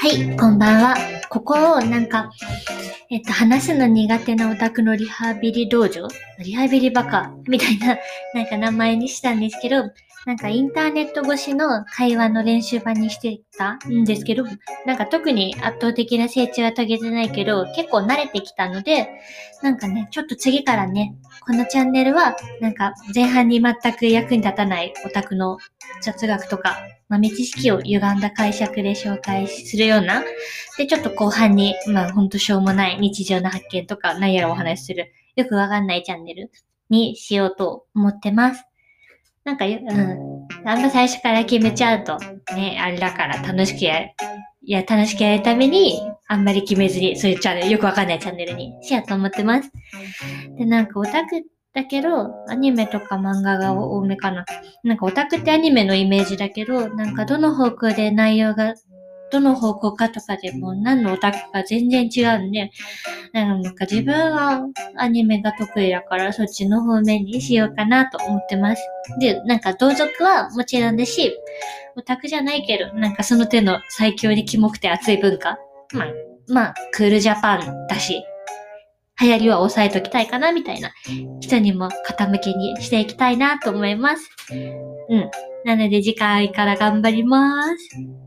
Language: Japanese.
はい、こんばんは。ここをなんか、えっと、話すの苦手なオタクのリハビリ道場？リハビリバカみたいな、なんか名前にしたんですけど、なんかインターネット越しの会話の練習場にしてたんですけど、なんか特に圧倒的な成長は遂げてないけど、結構慣れてきたので、なんかね、ちょっと次からね、このチャンネルは、なんか前半に全く役に立たないオタクの雑学とか、豆知識を歪んだ解釈で紹介するような、で、ちょっと後半に、まあほんとしょうもない日常の発見とか、何やらお話しする、よくわかんないチャンネルにしようと思ってます。なんか、うん。あんま最初から決めちゃうと、ね、あれだから楽しくやる。いや、楽しくやるために、あんまり決めずに、そういうチャンネル、よくわかんないチャンネルにしようと思ってます。で、なんかオタクだけど、アニメとか漫画が多めかな。なんかオタクってアニメのイメージだけど、なんかどの方向で内容が、どの方向かとかでも何のオタクか全然違うんで、なんか自分はアニメが得意だからそっちの方面にしようかなと思ってます。で、なんか同族はもちろんですし、オタクじゃないけど、なんかその手の最強にキモくて熱い文化。まあ、まあ、クールジャパンだし、流行りは抑えときたいかなみたいな人にも傾きにしていきたいなと思います。うん。なので次回から頑張ります。